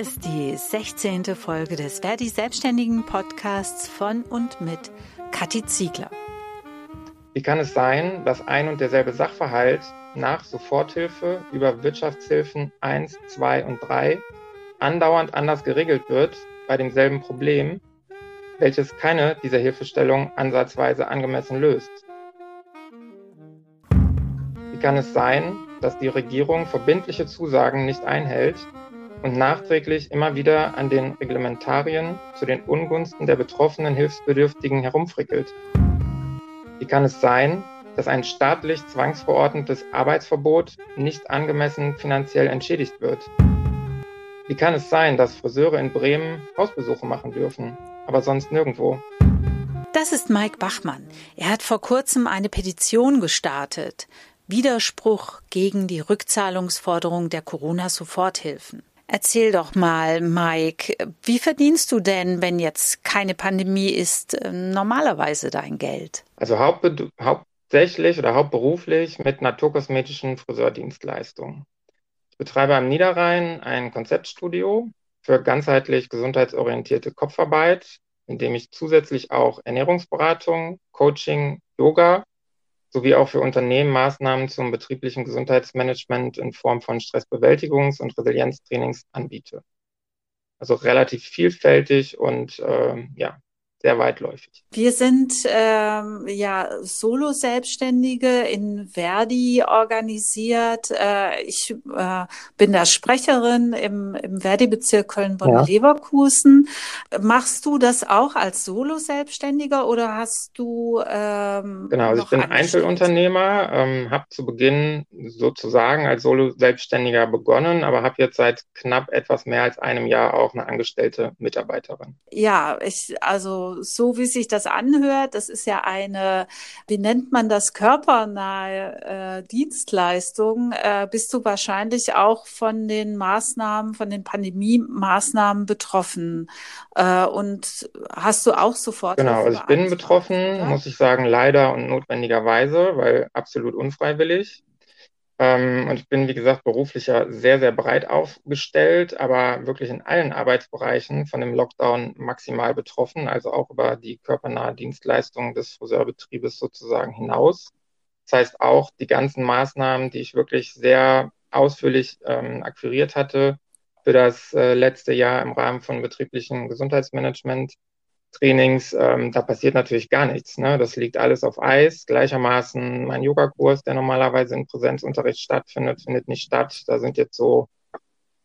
ist die 16. Folge des Verdi Selbstständigen Podcasts von und mit Kathi Ziegler. Wie kann es sein, dass ein und derselbe Sachverhalt nach Soforthilfe über Wirtschaftshilfen 1, 2 und 3 andauernd anders geregelt wird bei demselben Problem, welches keine dieser Hilfestellungen ansatzweise angemessen löst? Wie kann es sein, dass die Regierung verbindliche Zusagen nicht einhält und nachträglich immer wieder an den Reglementarien zu den Ungunsten der betroffenen Hilfsbedürftigen herumfrickelt? Wie kann es sein, dass ein staatlich zwangsverordnetes Arbeitsverbot nicht angemessen finanziell entschädigt wird? Wie kann es sein, dass Friseure in Bremen Hausbesuche machen dürfen, aber sonst nirgendwo? Das ist Mike Bachmann. Er hat vor kurzem eine Petition gestartet. Widerspruch gegen die Rückzahlungsforderung der Corona-Soforthilfen. Erzähl doch mal, Mike, wie verdienst du denn, wenn jetzt keine Pandemie ist, äh, normalerweise dein Geld? Also hauptsächlich oder hauptberuflich mit naturkosmetischen Friseurdienstleistungen. Ich betreibe am Niederrhein ein Konzeptstudio für ganzheitlich gesundheitsorientierte Kopfarbeit, in dem ich zusätzlich auch Ernährungsberatung, Coaching, Yoga sowie auch für Unternehmen Maßnahmen zum betrieblichen Gesundheitsmanagement in Form von Stressbewältigungs- und Resilienztrainings anbiete. Also relativ vielfältig und äh, ja, sehr weitläufig. Wir sind ähm, ja Solo-Selbstständige in Verdi organisiert. Äh, ich äh, bin da Sprecherin im, im Verdi-Bezirk Köln-Bonn-Leverkusen. Ja. Machst du das auch als Solo-Selbstständiger oder hast du ähm, Genau, also ich bin Einzelunternehmer, ähm, habe zu Beginn sozusagen als Solo-Selbstständiger begonnen, aber habe jetzt seit knapp etwas mehr als einem Jahr auch eine angestellte Mitarbeiterin. Ja, ich also so wie sich das anhört, das ist ja eine, wie nennt man das, körpernahe äh, Dienstleistung, äh, bist du wahrscheinlich auch von den Maßnahmen, von den Pandemie-Maßnahmen betroffen. Äh, und hast du auch sofort. Genau, also ich bin betroffen, oder? muss ich sagen, leider und notwendigerweise, weil absolut unfreiwillig. Ähm, und ich bin, wie gesagt, beruflich ja sehr, sehr breit aufgestellt, aber wirklich in allen Arbeitsbereichen von dem Lockdown maximal betroffen, also auch über die körpernahe Dienstleistung des Friseurbetriebes sozusagen hinaus. Das heißt auch die ganzen Maßnahmen, die ich wirklich sehr ausführlich ähm, akquiriert hatte für das äh, letzte Jahr im Rahmen von betrieblichem Gesundheitsmanagement, Trainings, ähm, da passiert natürlich gar nichts. Ne? Das liegt alles auf Eis. Gleichermaßen mein Yogakurs, der normalerweise in Präsenzunterricht stattfindet, findet nicht statt. Da sind jetzt so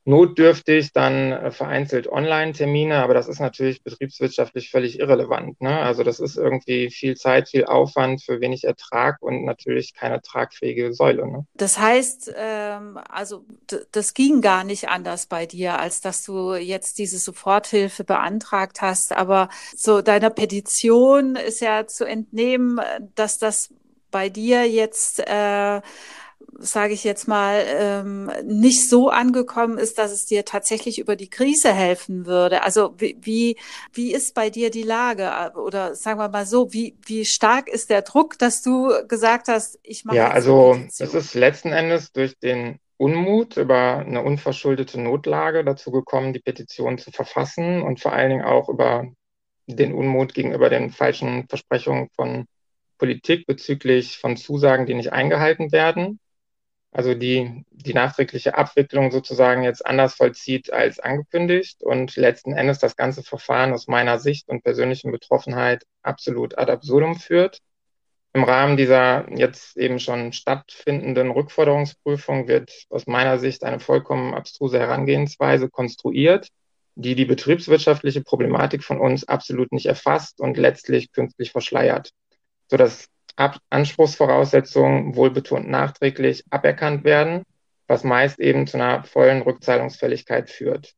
notdürftig dann äh, vereinzelt Online-Termine, aber das ist natürlich betriebswirtschaftlich völlig irrelevant. Ne? Also das ist irgendwie viel Zeit, viel Aufwand für wenig Ertrag und natürlich keine tragfähige Säule. Ne? Das heißt, ähm, also das ging gar nicht anders bei dir, als dass du jetzt diese Soforthilfe beantragt hast. Aber so deiner Petition ist ja zu entnehmen, dass das bei dir jetzt äh, sage ich jetzt mal, ähm, nicht so angekommen ist, dass es dir tatsächlich über die Krise helfen würde. Also wie, wie ist bei dir die Lage? Oder sagen wir mal so, wie, wie stark ist der Druck, dass du gesagt hast, ich mache Ja, also es ist letzten Endes durch den Unmut über eine unverschuldete Notlage dazu gekommen, die Petition zu verfassen und vor allen Dingen auch über den Unmut gegenüber den falschen Versprechungen von Politik bezüglich von Zusagen, die nicht eingehalten werden also die, die nachträgliche Abwicklung sozusagen jetzt anders vollzieht als angekündigt und letzten Endes das ganze Verfahren aus meiner Sicht und persönlichen Betroffenheit absolut ad absurdum führt. Im Rahmen dieser jetzt eben schon stattfindenden Rückforderungsprüfung wird aus meiner Sicht eine vollkommen abstruse Herangehensweise konstruiert, die die betriebswirtschaftliche Problematik von uns absolut nicht erfasst und letztlich künstlich verschleiert, sodass Ab Anspruchsvoraussetzungen wohlbetont nachträglich aberkannt werden, was meist eben zu einer vollen Rückzahlungsfälligkeit führt.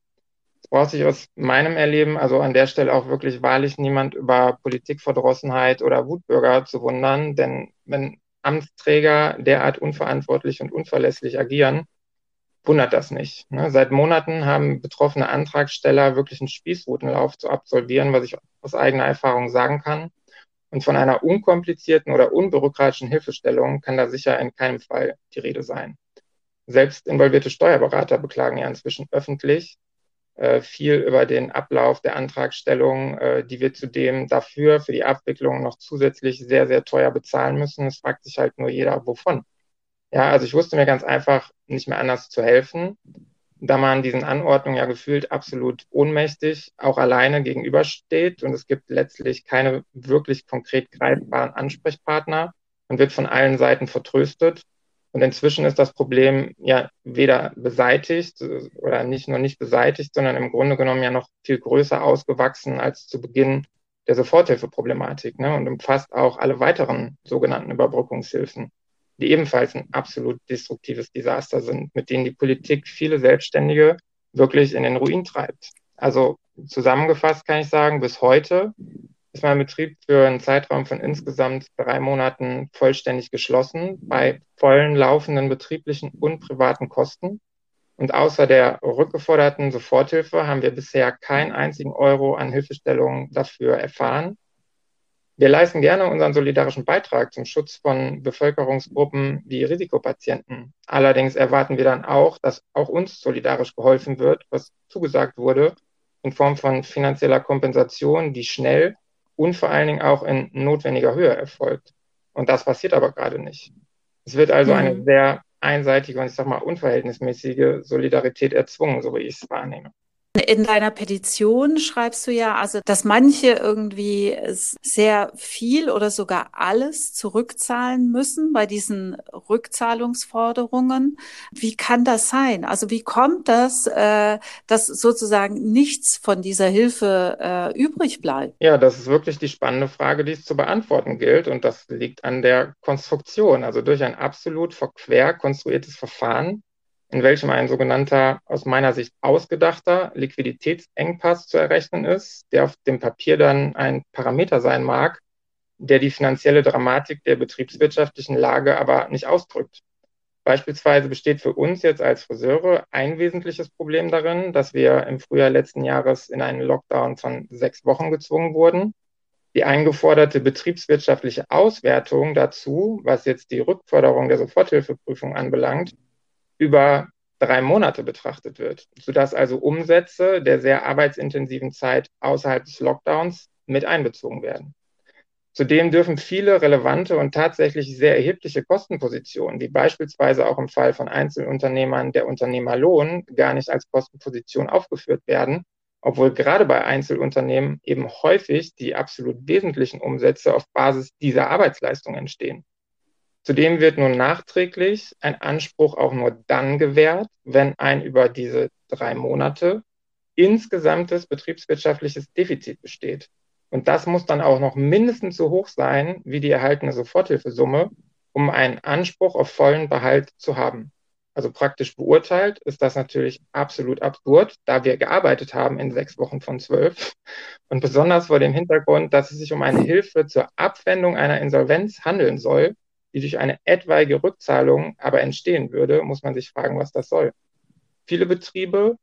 Es braucht sich aus meinem Erleben also an der Stelle auch wirklich wahrlich niemand über Politikverdrossenheit oder Wutbürger zu wundern, denn wenn Amtsträger derart unverantwortlich und unverlässlich agieren, wundert das nicht. Ne? Seit Monaten haben betroffene Antragsteller wirklich einen Spießrutenlauf zu absolvieren, was ich aus eigener Erfahrung sagen kann. Und von einer unkomplizierten oder unbürokratischen Hilfestellung kann da sicher in keinem Fall die Rede sein. Selbst involvierte Steuerberater beklagen ja inzwischen öffentlich, äh, viel über den Ablauf der Antragstellung, äh, die wir zudem dafür für die Abwicklung noch zusätzlich sehr, sehr teuer bezahlen müssen. Es fragt sich halt nur jeder, wovon. Ja, also ich wusste mir ganz einfach nicht mehr anders zu helfen, da man diesen Anordnungen ja gefühlt absolut ohnmächtig auch alleine gegenübersteht und es gibt letztlich keine wirklich konkret greifbaren Ansprechpartner. Man wird von allen Seiten vertröstet und inzwischen ist das Problem ja weder beseitigt oder nicht nur nicht beseitigt, sondern im Grunde genommen ja noch viel größer ausgewachsen als zu Beginn der Soforthilfeproblematik ne, und umfasst auch alle weiteren sogenannten Überbrückungshilfen, die ebenfalls ein absolut destruktives Desaster sind, mit denen die Politik viele Selbstständige wirklich in den Ruin treibt. Also zusammengefasst kann ich sagen, bis heute ist mein Betrieb für einen Zeitraum von insgesamt drei Monaten vollständig geschlossen bei vollen laufenden betrieblichen und privaten Kosten. Und außer der rückgeforderten Soforthilfe haben wir bisher keinen einzigen Euro an Hilfestellungen dafür erfahren. Wir leisten gerne unseren solidarischen Beitrag zum Schutz von Bevölkerungsgruppen wie Risikopatienten. Allerdings erwarten wir dann auch, dass auch uns solidarisch geholfen wird, was zugesagt wurde, in Form von finanzieller Kompensation, die schnell und vor allen Dingen auch in notwendiger Höhe erfolgt. Und das passiert aber gerade nicht. Es wird also mhm. eine sehr einseitige und ich sag mal unverhältnismäßige Solidarität erzwungen, so wie ich es wahrnehme. In deiner Petition schreibst du ja, also, dass manche irgendwie sehr viel oder sogar alles zurückzahlen müssen bei diesen Rückzahlungsforderungen. Wie kann das sein? Also wie kommt das, äh, dass sozusagen nichts von dieser Hilfe äh, übrig bleibt? Ja, das ist wirklich die spannende Frage, die es zu beantworten gilt. Und das liegt an der Konstruktion. Also durch ein absolut verquer konstruiertes Verfahren in welchem ein sogenannter, aus meiner Sicht ausgedachter Liquiditätsengpass zu errechnen ist, der auf dem Papier dann ein Parameter sein mag, der die finanzielle Dramatik der betriebswirtschaftlichen Lage aber nicht ausdrückt. Beispielsweise besteht für uns jetzt als Friseure ein wesentliches Problem darin, dass wir im Frühjahr letzten Jahres in einen Lockdown von sechs Wochen gezwungen wurden. Die eingeforderte betriebswirtschaftliche Auswertung dazu, was jetzt die Rückforderung der Soforthilfeprüfung anbelangt, über drei Monate betrachtet wird, sodass also Umsätze der sehr arbeitsintensiven Zeit außerhalb des Lockdowns mit einbezogen werden. Zudem dürfen viele relevante und tatsächlich sehr erhebliche Kostenpositionen, wie beispielsweise auch im Fall von Einzelunternehmern der Unternehmerlohn, gar nicht als Kostenposition aufgeführt werden, obwohl gerade bei Einzelunternehmen eben häufig die absolut wesentlichen Umsätze auf Basis dieser Arbeitsleistung entstehen. Zudem wird nun nachträglich ein Anspruch auch nur dann gewährt, wenn ein über diese drei Monate insgesamtes betriebswirtschaftliches Defizit besteht. Und das muss dann auch noch mindestens so hoch sein wie die erhaltene Soforthilfesumme, um einen Anspruch auf vollen Behalt zu haben. Also praktisch beurteilt ist das natürlich absolut absurd, da wir gearbeitet haben in sechs Wochen von zwölf. Und besonders vor dem Hintergrund, dass es sich um eine Hilfe zur Abwendung einer Insolvenz handeln soll, die durch eine etwaige Rückzahlung aber entstehen würde, muss man sich fragen, was das soll. Viele Betriebe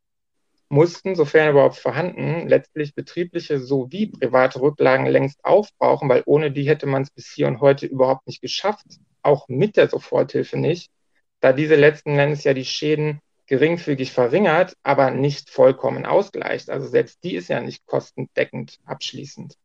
mussten, sofern überhaupt vorhanden, letztlich betriebliche sowie private Rücklagen längst aufbrauchen, weil ohne die hätte man es bis hier und heute überhaupt nicht geschafft, auch mit der Soforthilfe nicht, da diese letzten Endes ja die Schäden geringfügig verringert, aber nicht vollkommen ausgleicht. Also selbst die ist ja nicht kostendeckend abschließend.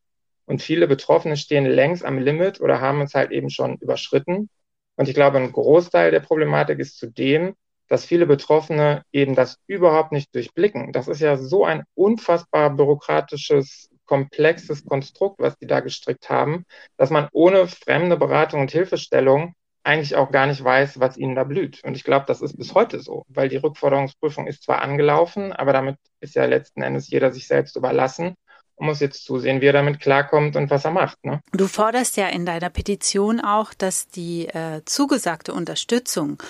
Und viele Betroffene stehen längst am Limit oder haben es halt eben schon überschritten. Und ich glaube, ein Großteil der Problematik ist zudem, dass viele Betroffene eben das überhaupt nicht durchblicken. Das ist ja so ein unfassbar bürokratisches, komplexes Konstrukt, was die da gestrickt haben, dass man ohne fremde Beratung und Hilfestellung eigentlich auch gar nicht weiß, was ihnen da blüht. Und ich glaube, das ist bis heute so, weil die Rückforderungsprüfung ist zwar angelaufen, aber damit ist ja letzten Endes jeder sich selbst überlassen und muss jetzt zusehen, wie er damit klarkommt und was er macht. Ne? Du forderst ja in deiner Petition auch, dass die äh, zugesagte Unterstützung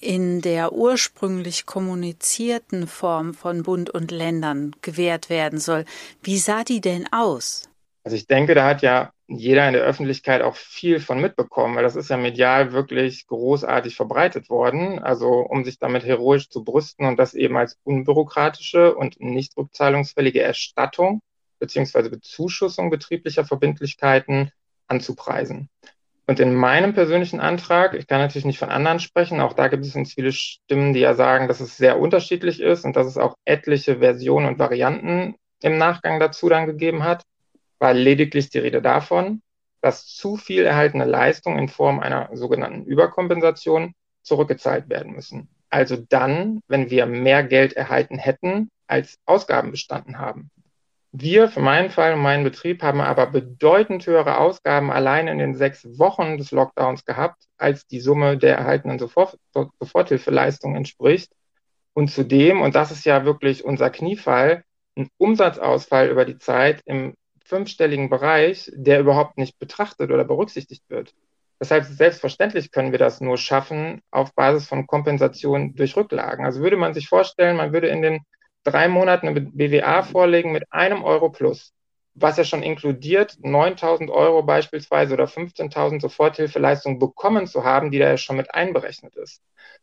in der ursprünglich kommunizierten Form von Bund und Ländern gewährt werden soll. Wie sah die denn aus? Also ich denke, da hat ja jeder in der Öffentlichkeit auch viel von mitbekommen, weil das ist ja medial wirklich großartig verbreitet worden. Also um sich damit heroisch zu brüsten und das eben als unbürokratische und nicht rückzahlungsfällige Erstattung beziehungsweise Bezuschussung betrieblicher Verbindlichkeiten anzupreisen. Und in meinem persönlichen Antrag, ich kann natürlich nicht von anderen sprechen, auch da gibt es ganz viele Stimmen, die ja sagen, dass es sehr unterschiedlich ist und dass es auch etliche Versionen und Varianten im Nachgang dazu dann gegeben hat, war lediglich die Rede davon, dass zu viel erhaltene Leistungen in Form einer sogenannten Überkompensation zurückgezahlt werden müssen. Also dann, wenn wir mehr Geld erhalten hätten, als Ausgaben bestanden haben. Wir, für meinen Fall und meinen Betrieb, haben aber bedeutend höhere Ausgaben allein in den sechs Wochen des Lockdowns gehabt, als die Summe der erhaltenen Sofort Soforthilfeleistung entspricht. Und zudem, und das ist ja wirklich unser Kniefall, ein Umsatzausfall über die Zeit im fünfstelligen Bereich, der überhaupt nicht betrachtet oder berücksichtigt wird. Deshalb selbstverständlich können wir das nur schaffen auf Basis von Kompensation durch Rücklagen. Also würde man sich vorstellen, man würde in den drei Monaten eine BWA vorlegen mit einem Euro plus, was ja schon inkludiert, 9.000 Euro beispielsweise oder 15.000 Soforthilfeleistungen bekommen zu haben, die da ja schon mit einberechnet ist.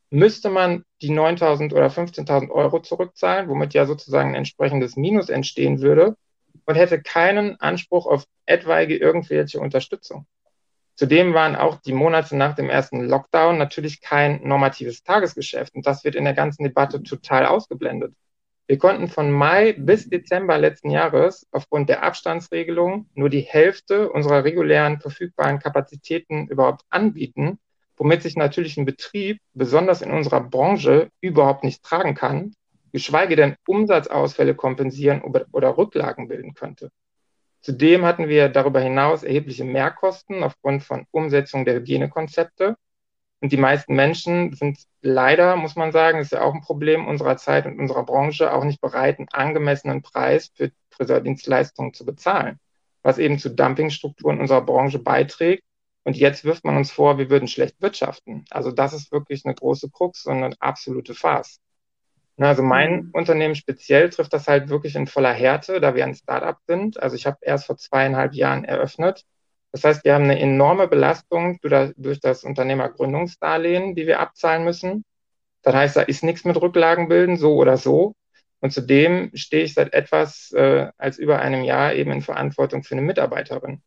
Müsste man die 9.000 oder 15.000 Euro zurückzahlen, womit ja sozusagen ein entsprechendes Minus entstehen würde, und hätte keinen Anspruch auf etwaige irgendwelche Unterstützung. Zudem waren auch die Monate nach dem ersten Lockdown natürlich kein normatives Tagesgeschäft und das wird in der ganzen Debatte total ausgeblendet. Wir konnten von Mai bis Dezember letzten Jahres aufgrund der Abstandsregelung nur die Hälfte unserer regulären verfügbaren Kapazitäten überhaupt anbieten, womit sich natürlich ein Betrieb, besonders in unserer Branche, überhaupt nicht tragen kann, geschweige denn Umsatzausfälle kompensieren oder Rücklagen bilden könnte. Zudem hatten wir darüber hinaus erhebliche Mehrkosten aufgrund von Umsetzung der Hygienekonzepte. Und die meisten Menschen sind leider, muss man sagen, ist ja auch ein Problem unserer Zeit und unserer Branche, auch nicht bereit, einen angemessenen Preis für Friseurdienstleistungen zu bezahlen, was eben zu Dumpingstrukturen unserer Branche beiträgt. Und jetzt wirft man uns vor, wir würden schlecht wirtschaften. Also das ist wirklich eine große Krux und eine absolute Farce. Also mein mhm. Unternehmen speziell trifft das halt wirklich in voller Härte, da wir ein Startup sind. Also ich habe erst vor zweieinhalb Jahren eröffnet. Das heißt, wir haben eine enorme Belastung durch das Unternehmergründungsdarlehen, die wir abzahlen müssen. Das heißt, da ist nichts mit Rücklagen bilden, so oder so. Und zudem stehe ich seit etwas äh, als über einem Jahr eben in Verantwortung für eine Mitarbeiterin.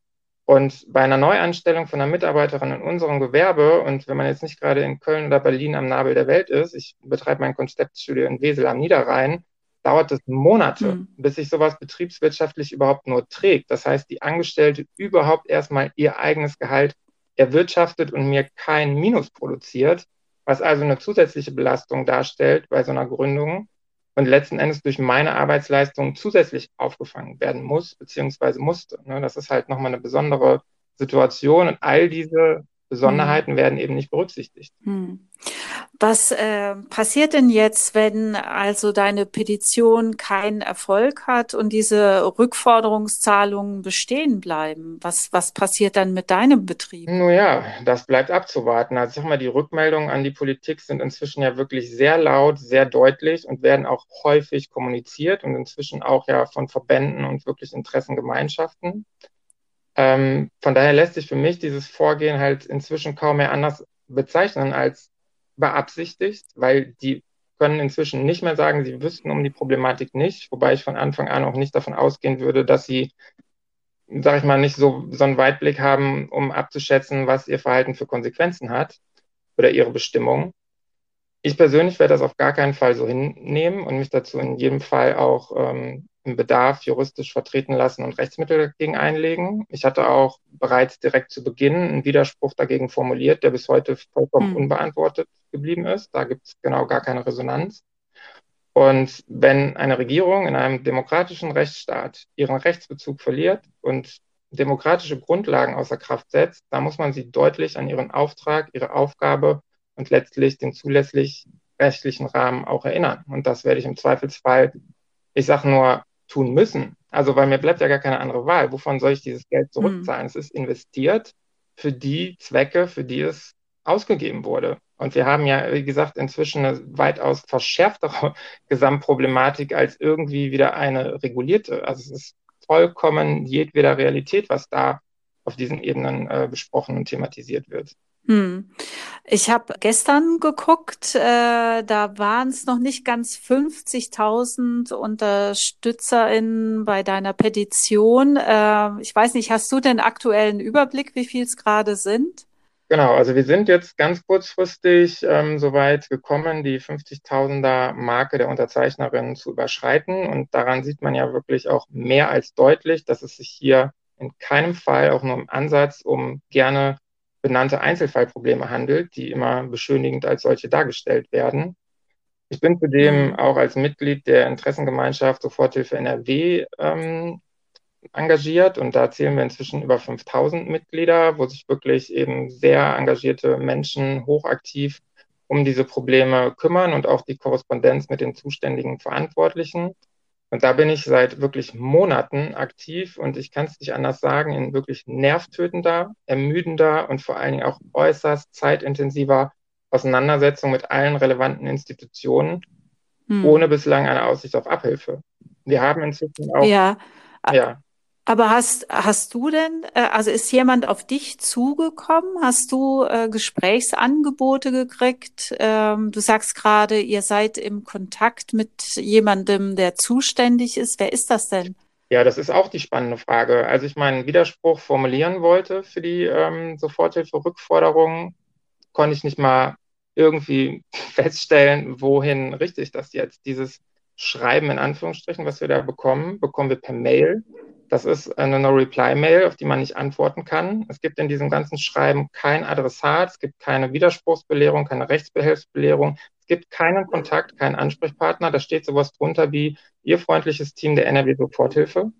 Und bei einer Neuanstellung von einer Mitarbeiterin in unserem Gewerbe, und wenn man jetzt nicht gerade in Köln oder Berlin am Nabel der Welt ist, ich betreibe mein Konzeptstudio in Wesel am Niederrhein, dauert es Monate, mhm. bis sich sowas betriebswirtschaftlich überhaupt nur trägt. Das heißt, die Angestellte überhaupt erstmal ihr eigenes Gehalt erwirtschaftet und mir kein Minus produziert, was also eine zusätzliche Belastung darstellt bei so einer Gründung und letzten Endes durch meine Arbeitsleistung zusätzlich aufgefangen werden muss, beziehungsweise musste. Ne? Das ist halt nochmal eine besondere Situation und all diese Besonderheiten hm. werden eben nicht berücksichtigt. Hm. Was äh, passiert denn jetzt, wenn also deine Petition keinen Erfolg hat und diese Rückforderungszahlungen bestehen bleiben? Was, was passiert dann mit deinem Betrieb? Nun ja, das bleibt abzuwarten. Also sag mal, die Rückmeldungen an die Politik sind inzwischen ja wirklich sehr laut, sehr deutlich und werden auch häufig kommuniziert und inzwischen auch ja von Verbänden und wirklich Interessengemeinschaften. Ähm, von daher lässt sich für mich dieses Vorgehen halt inzwischen kaum mehr anders bezeichnen als beabsichtigt, weil die können inzwischen nicht mehr sagen, sie wüssten um die Problematik nicht, wobei ich von Anfang an auch nicht davon ausgehen würde, dass sie, sag ich mal, nicht so, so einen Weitblick haben, um abzuschätzen, was ihr Verhalten für Konsequenzen hat oder ihre Bestimmung. Ich persönlich werde das auf gar keinen Fall so hinnehmen und mich dazu in jedem Fall auch ähm, im Bedarf juristisch vertreten lassen und Rechtsmittel dagegen einlegen. Ich hatte auch bereits direkt zu Beginn einen Widerspruch dagegen formuliert, der bis heute vollkommen mhm. unbeantwortet geblieben ist. Da gibt es genau gar keine Resonanz. Und wenn eine Regierung in einem demokratischen Rechtsstaat ihren Rechtsbezug verliert und demokratische Grundlagen außer Kraft setzt, dann muss man sie deutlich an ihren Auftrag, ihre Aufgabe und letztlich den zulässig rechtlichen Rahmen auch erinnern. Und das werde ich im Zweifelsfall, ich sage nur, tun müssen. Also, weil mir bleibt ja gar keine andere Wahl. Wovon soll ich dieses Geld zurückzahlen? Mhm. Es ist investiert für die Zwecke, für die es ausgegeben wurde. Und wir haben ja, wie gesagt, inzwischen eine weitaus verschärftere Gesamtproblematik als irgendwie wieder eine regulierte. Also es ist vollkommen jedweder Realität, was da auf diesen Ebenen äh, besprochen und thematisiert wird. Hm. Ich habe gestern geguckt, äh, da waren es noch nicht ganz 50.000 UnterstützerInnen bei deiner Petition. Äh, ich weiß nicht, hast du den aktuellen Überblick, wie viel es gerade sind? Genau, also wir sind jetzt ganz kurzfristig ähm, so weit gekommen, die 50.000er Marke der Unterzeichnerin zu überschreiten. Und daran sieht man ja wirklich auch mehr als deutlich, dass es sich hier in keinem Fall auch nur im Ansatz um gerne benannte Einzelfallprobleme handelt, die immer beschönigend als solche dargestellt werden. Ich bin zudem mhm. auch als Mitglied der Interessengemeinschaft Soforthilfe NRW ähm, engagiert und da zählen wir inzwischen über 5000 Mitglieder, wo sich wirklich eben sehr engagierte Menschen hochaktiv um diese Probleme kümmern und auch die Korrespondenz mit den zuständigen Verantwortlichen. Und da bin ich seit wirklich Monaten aktiv und ich kann es nicht anders sagen, in wirklich nervtötender, ermüdender und vor allen Dingen auch äußerst zeitintensiver Auseinandersetzung mit allen relevanten Institutionen, hm. ohne bislang eine Aussicht auf Abhilfe. Wir haben inzwischen auch. Ja. ja. Aber hast, hast du denn, äh, also ist jemand auf dich zugekommen? Hast du äh, Gesprächsangebote gekriegt? Ähm, du sagst gerade, ihr seid im Kontakt mit jemandem, der zuständig ist. Wer ist das denn? Ja, das ist auch die spannende Frage. Als ich meinen Widerspruch formulieren wollte für die ähm, Soforthilfe-Rückforderung, konnte ich nicht mal irgendwie feststellen, wohin richte ich das jetzt. Dieses Schreiben in Anführungsstrichen, was wir da bekommen, bekommen wir per Mail. Das ist eine No-Reply-Mail, auf die man nicht antworten kann. Es gibt in diesem ganzen Schreiben kein Adressat, es gibt keine Widerspruchsbelehrung, keine Rechtsbehelfsbelehrung, es gibt keinen Kontakt, keinen Ansprechpartner. Da steht sowas drunter wie Ihr freundliches Team der NRW Soforthilfe.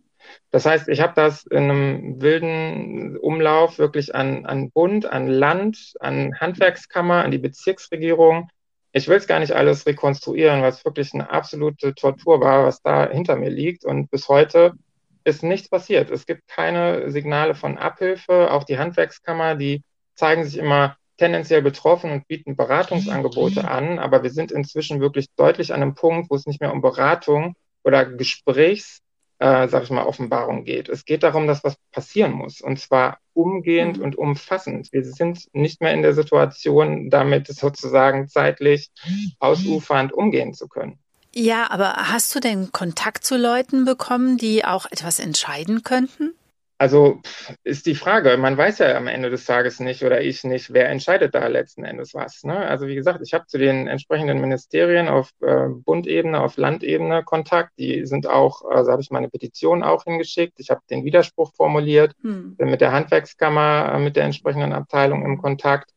Das heißt, ich habe das in einem wilden Umlauf wirklich an, an Bund, an Land, an Handwerkskammer, an die Bezirksregierung. Ich will es gar nicht alles rekonstruieren, was wirklich eine absolute Tortur war, was da hinter mir liegt. Und bis heute ist nichts passiert. Es gibt keine Signale von Abhilfe. Auch die Handwerkskammer, die zeigen sich immer tendenziell betroffen und bieten Beratungsangebote an. Aber wir sind inzwischen wirklich deutlich an einem Punkt, wo es nicht mehr um Beratung oder Gesprächs, äh, sag ich mal, Offenbarung geht. Es geht darum, dass was passieren muss. Und zwar umgehend mhm. und umfassend. Wir sind nicht mehr in der Situation, damit sozusagen zeitlich ausufernd umgehen zu können. Ja, aber hast du denn Kontakt zu Leuten bekommen, die auch etwas entscheiden könnten? Also ist die Frage, man weiß ja am Ende des Tages nicht oder ich nicht, wer entscheidet da letzten Endes was. Ne? Also wie gesagt, ich habe zu den entsprechenden Ministerien auf äh, Bundebene, auf Landebene Kontakt. Die sind auch, also habe ich meine Petition auch hingeschickt. Ich habe den Widerspruch formuliert, hm. bin mit der Handwerkskammer, äh, mit der entsprechenden Abteilung im Kontakt.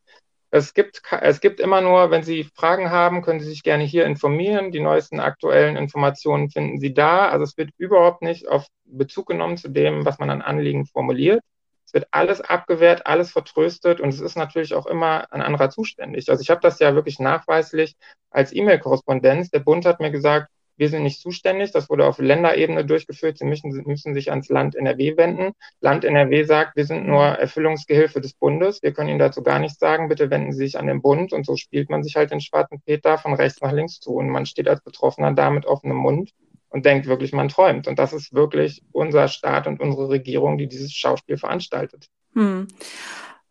Es gibt, es gibt immer nur, wenn Sie Fragen haben, können Sie sich gerne hier informieren. Die neuesten aktuellen Informationen finden Sie da. Also es wird überhaupt nicht auf Bezug genommen zu dem, was man an Anliegen formuliert. Es wird alles abgewehrt, alles vertröstet und es ist natürlich auch immer ein anderer zuständig. Also ich habe das ja wirklich nachweislich als E-Mail-Korrespondenz. Der Bund hat mir gesagt, wir sind nicht zuständig. Das wurde auf Länderebene durchgeführt. Sie müssen, müssen sich ans Land NRW wenden. Land NRW sagt, wir sind nur Erfüllungsgehilfe des Bundes. Wir können Ihnen dazu gar nichts sagen. Bitte wenden Sie sich an den Bund. Und so spielt man sich halt den schwarzen Peter von rechts nach links zu. Und man steht als Betroffener da mit offenem Mund und denkt wirklich, man träumt. Und das ist wirklich unser Staat und unsere Regierung, die dieses Schauspiel veranstaltet. Hm.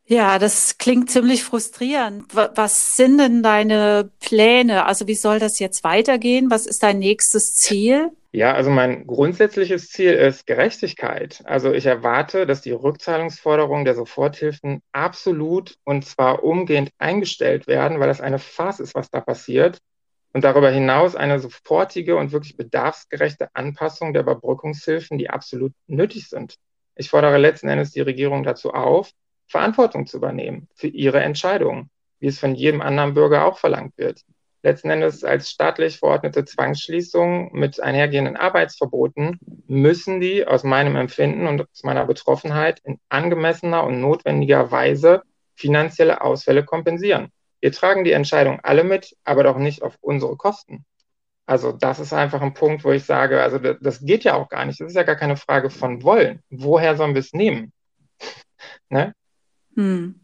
Ja, das klingt ziemlich frustrierend. Was sind denn deine Pläne? Also wie soll das jetzt weitergehen? Was ist dein nächstes Ziel? Ja, also mein grundsätzliches Ziel ist Gerechtigkeit. Also ich erwarte, dass die Rückzahlungsforderungen der Soforthilfen absolut und zwar umgehend eingestellt werden, weil das eine Farce ist, was da passiert. Und darüber hinaus eine sofortige und wirklich bedarfsgerechte Anpassung der Überbrückungshilfen, die absolut nötig sind. Ich fordere letzten Endes die Regierung dazu auf, Verantwortung zu übernehmen für ihre Entscheidungen, wie es von jedem anderen Bürger auch verlangt wird. Letzten Endes als staatlich verordnete Zwangsschließungen mit einhergehenden Arbeitsverboten müssen die aus meinem Empfinden und aus meiner Betroffenheit in angemessener und notwendiger Weise finanzielle Ausfälle kompensieren. Wir tragen die Entscheidung alle mit, aber doch nicht auf unsere Kosten. Also das ist einfach ein Punkt, wo ich sage, also das geht ja auch gar nicht. Das ist ja gar keine Frage von wollen. Woher sollen wir es nehmen? ne? Hm.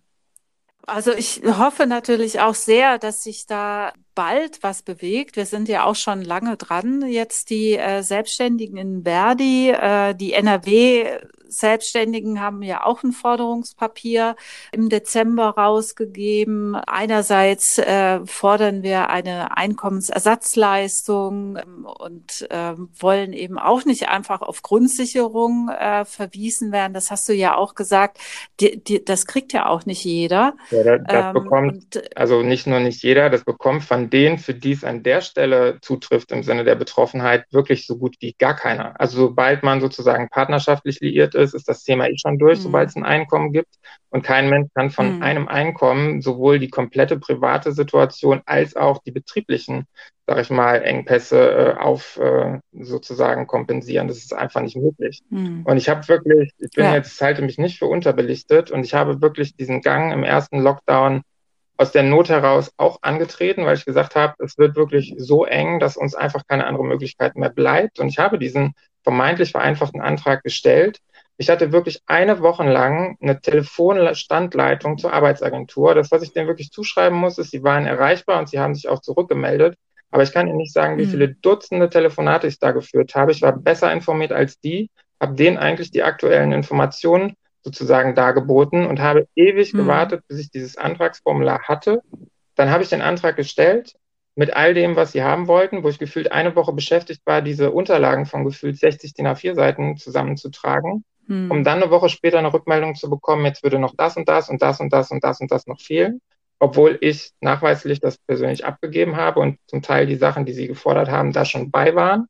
Also ich hoffe natürlich auch sehr, dass sich da bald was bewegt. Wir sind ja auch schon lange dran. Jetzt die äh, Selbstständigen in Verdi, äh, die NRW Selbstständigen haben ja auch ein Forderungspapier im Dezember rausgegeben. Einerseits äh, fordern wir eine Einkommensersatzleistung ähm, und äh, wollen eben auch nicht einfach auf Grundsicherung äh, verwiesen werden. Das hast du ja auch gesagt. Die, die, das kriegt ja auch nicht jeder. Ja, das, das ähm, bekommt, und, also nicht nur nicht jeder, das bekommt von denen, für die es an der Stelle zutrifft im Sinne der Betroffenheit, wirklich so gut wie gar keiner. Also sobald man sozusagen partnerschaftlich liiert ist, ist das Thema eh schon durch, mhm. sobald es ein Einkommen gibt. Und kein Mensch kann von mhm. einem Einkommen sowohl die komplette private Situation als auch die betrieblichen, sage ich mal, Engpässe äh, auf äh, sozusagen kompensieren. Das ist einfach nicht möglich. Mhm. Und ich habe wirklich, ich bin ja. jetzt, halte mich nicht für unterbelichtet und ich habe wirklich diesen Gang im ersten Lockdown aus der Not heraus auch angetreten, weil ich gesagt habe, es wird wirklich so eng, dass uns einfach keine andere Möglichkeit mehr bleibt. Und ich habe diesen vermeintlich vereinfachten Antrag gestellt. Ich hatte wirklich eine Woche lang eine Telefonstandleitung zur Arbeitsagentur. Das, was ich denen wirklich zuschreiben muss, ist, sie waren erreichbar und sie haben sich auch zurückgemeldet. Aber ich kann Ihnen nicht sagen, wie mhm. viele Dutzende Telefonate ich da geführt habe. Ich war besser informiert als die, habe denen eigentlich die aktuellen Informationen sozusagen dargeboten und habe ewig mhm. gewartet, bis ich dieses Antragsformular hatte. Dann habe ich den Antrag gestellt mit all dem, was sie haben wollten, wo ich gefühlt eine Woche beschäftigt war, diese Unterlagen von gefühlt 60 DIN A4 Seiten zusammenzutragen, mhm. um dann eine Woche später eine Rückmeldung zu bekommen, jetzt würde noch das und das und das und das und das und das noch fehlen, obwohl ich nachweislich das persönlich abgegeben habe und zum Teil die Sachen, die sie gefordert haben, da schon bei waren.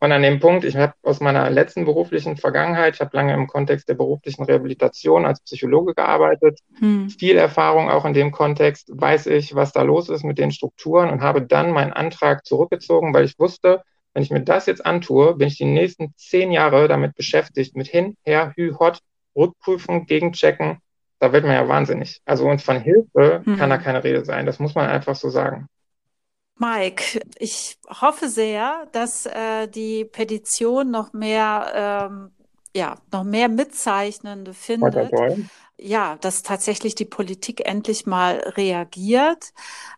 Und an dem Punkt, ich habe aus meiner letzten beruflichen Vergangenheit, ich habe lange im Kontext der beruflichen Rehabilitation als Psychologe gearbeitet, hm. viel Erfahrung auch in dem Kontext, weiß ich, was da los ist mit den Strukturen und habe dann meinen Antrag zurückgezogen, weil ich wusste, wenn ich mir das jetzt antue, bin ich die nächsten zehn Jahre damit beschäftigt, mit hin, her, hü, hot, Rückprüfung, Gegenchecken. Da wird man ja wahnsinnig. Also und von Hilfe hm. kann da keine Rede sein. Das muss man einfach so sagen. Mike, ich hoffe sehr, dass äh, die Petition noch mehr, ähm, ja, noch mehr Mitzeichnende findet. Ja, dass tatsächlich die Politik endlich mal reagiert.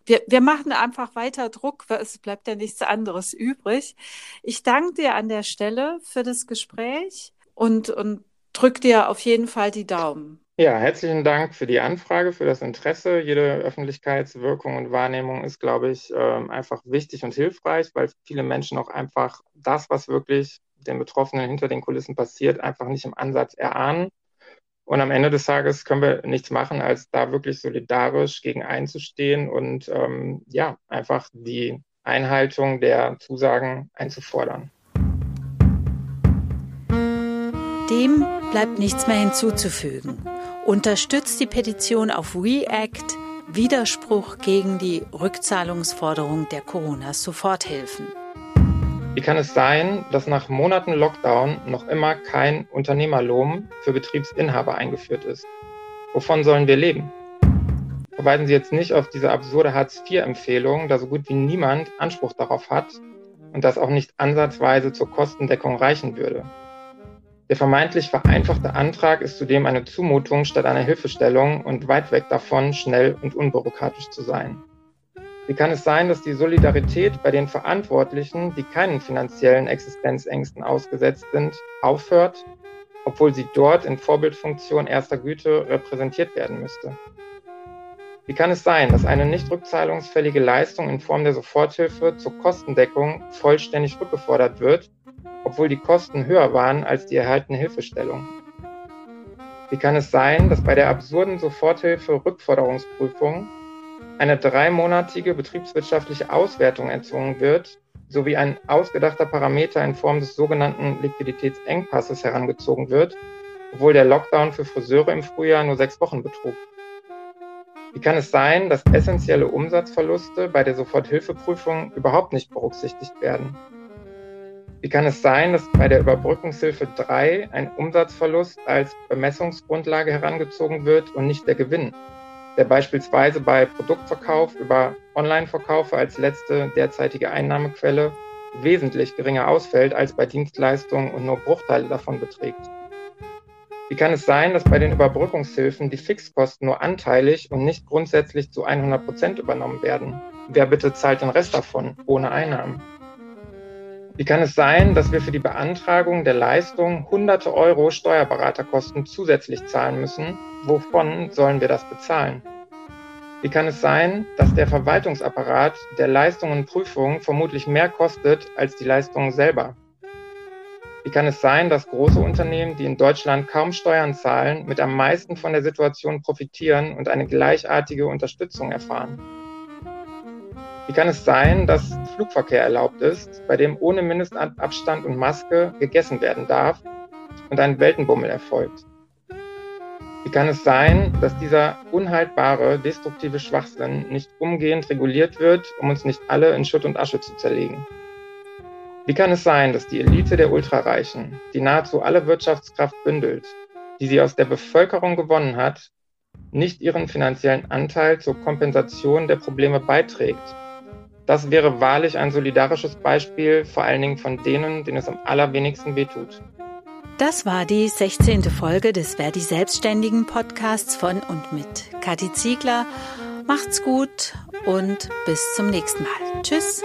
Wir, wir machen einfach weiter Druck, weil es bleibt ja nichts anderes übrig. Ich danke dir an der Stelle für das Gespräch und, und drück dir auf jeden Fall die Daumen. Ja, herzlichen Dank für die Anfrage, für das Interesse. Jede Öffentlichkeitswirkung und Wahrnehmung ist, glaube ich, ähm, einfach wichtig und hilfreich, weil viele Menschen auch einfach das, was wirklich den Betroffenen hinter den Kulissen passiert, einfach nicht im Ansatz erahnen. Und am Ende des Tages können wir nichts machen, als da wirklich solidarisch gegen einzustehen und ähm, ja, einfach die Einhaltung der Zusagen einzufordern. Dem bleibt nichts mehr hinzuzufügen. Unterstützt die Petition auf WeAct Widerspruch gegen die Rückzahlungsforderung der Corona-Soforthilfen. Wie kann es sein, dass nach Monaten Lockdown noch immer kein Unternehmerlohn für Betriebsinhaber eingeführt ist? Wovon sollen wir leben? Verweisen Sie jetzt nicht auf diese absurde Hartz-IV-Empfehlung, da so gut wie niemand Anspruch darauf hat und das auch nicht ansatzweise zur Kostendeckung reichen würde. Der vermeintlich vereinfachte Antrag ist zudem eine Zumutung statt einer Hilfestellung und weit weg davon, schnell und unbürokratisch zu sein. Wie kann es sein, dass die Solidarität bei den Verantwortlichen, die keinen finanziellen Existenzängsten ausgesetzt sind, aufhört, obwohl sie dort in Vorbildfunktion erster Güte repräsentiert werden müsste? Wie kann es sein, dass eine nicht rückzahlungsfällige Leistung in Form der Soforthilfe zur Kostendeckung vollständig rückgefordert wird obwohl die Kosten höher waren als die erhaltene Hilfestellung? Wie kann es sein, dass bei der absurden Soforthilfe-Rückforderungsprüfung eine dreimonatige betriebswirtschaftliche Auswertung erzwungen wird, sowie ein ausgedachter Parameter in Form des sogenannten Liquiditätsengpasses herangezogen wird, obwohl der Lockdown für Friseure im Frühjahr nur sechs Wochen betrug? Wie kann es sein, dass essentielle Umsatzverluste bei der Soforthilfeprüfung überhaupt nicht berücksichtigt werden? Wie kann es sein, dass bei der Überbrückungshilfe 3 ein Umsatzverlust als Bemessungsgrundlage herangezogen wird und nicht der Gewinn, der beispielsweise bei Produktverkauf über Online-Verkäufe als letzte derzeitige Einnahmequelle wesentlich geringer ausfällt als bei Dienstleistungen und nur Bruchteile davon beträgt? Wie kann es sein, dass bei den Überbrückungshilfen die Fixkosten nur anteilig und nicht grundsätzlich zu 100 Prozent übernommen werden? Wer bitte zahlt den Rest davon ohne Einnahmen? Wie kann es sein, dass wir für die Beantragung der Leistung hunderte Euro Steuerberaterkosten zusätzlich zahlen müssen? Wovon sollen wir das bezahlen? Wie kann es sein, dass der Verwaltungsapparat der Leistungen und Prüfungen vermutlich mehr kostet als die Leistungen selber? Wie kann es sein, dass große Unternehmen, die in Deutschland kaum Steuern zahlen, mit am meisten von der Situation profitieren und eine gleichartige Unterstützung erfahren? Wie kann es sein, dass Flugverkehr erlaubt ist, bei dem ohne Mindestabstand und Maske gegessen werden darf und ein Weltenbummel erfolgt? Wie kann es sein, dass dieser unhaltbare, destruktive Schwachsinn nicht umgehend reguliert wird, um uns nicht alle in Schutt und Asche zu zerlegen? Wie kann es sein, dass die Elite der Ultrareichen, die nahezu alle Wirtschaftskraft bündelt, die sie aus der Bevölkerung gewonnen hat, nicht ihren finanziellen Anteil zur Kompensation der Probleme beiträgt? Das wäre wahrlich ein solidarisches Beispiel, vor allen Dingen von denen, denen es am allerwenigsten wehtut. Das war die 16. Folge des Verdi Selbstständigen Podcasts von und mit Kathi Ziegler. Macht's gut und bis zum nächsten Mal. Tschüss.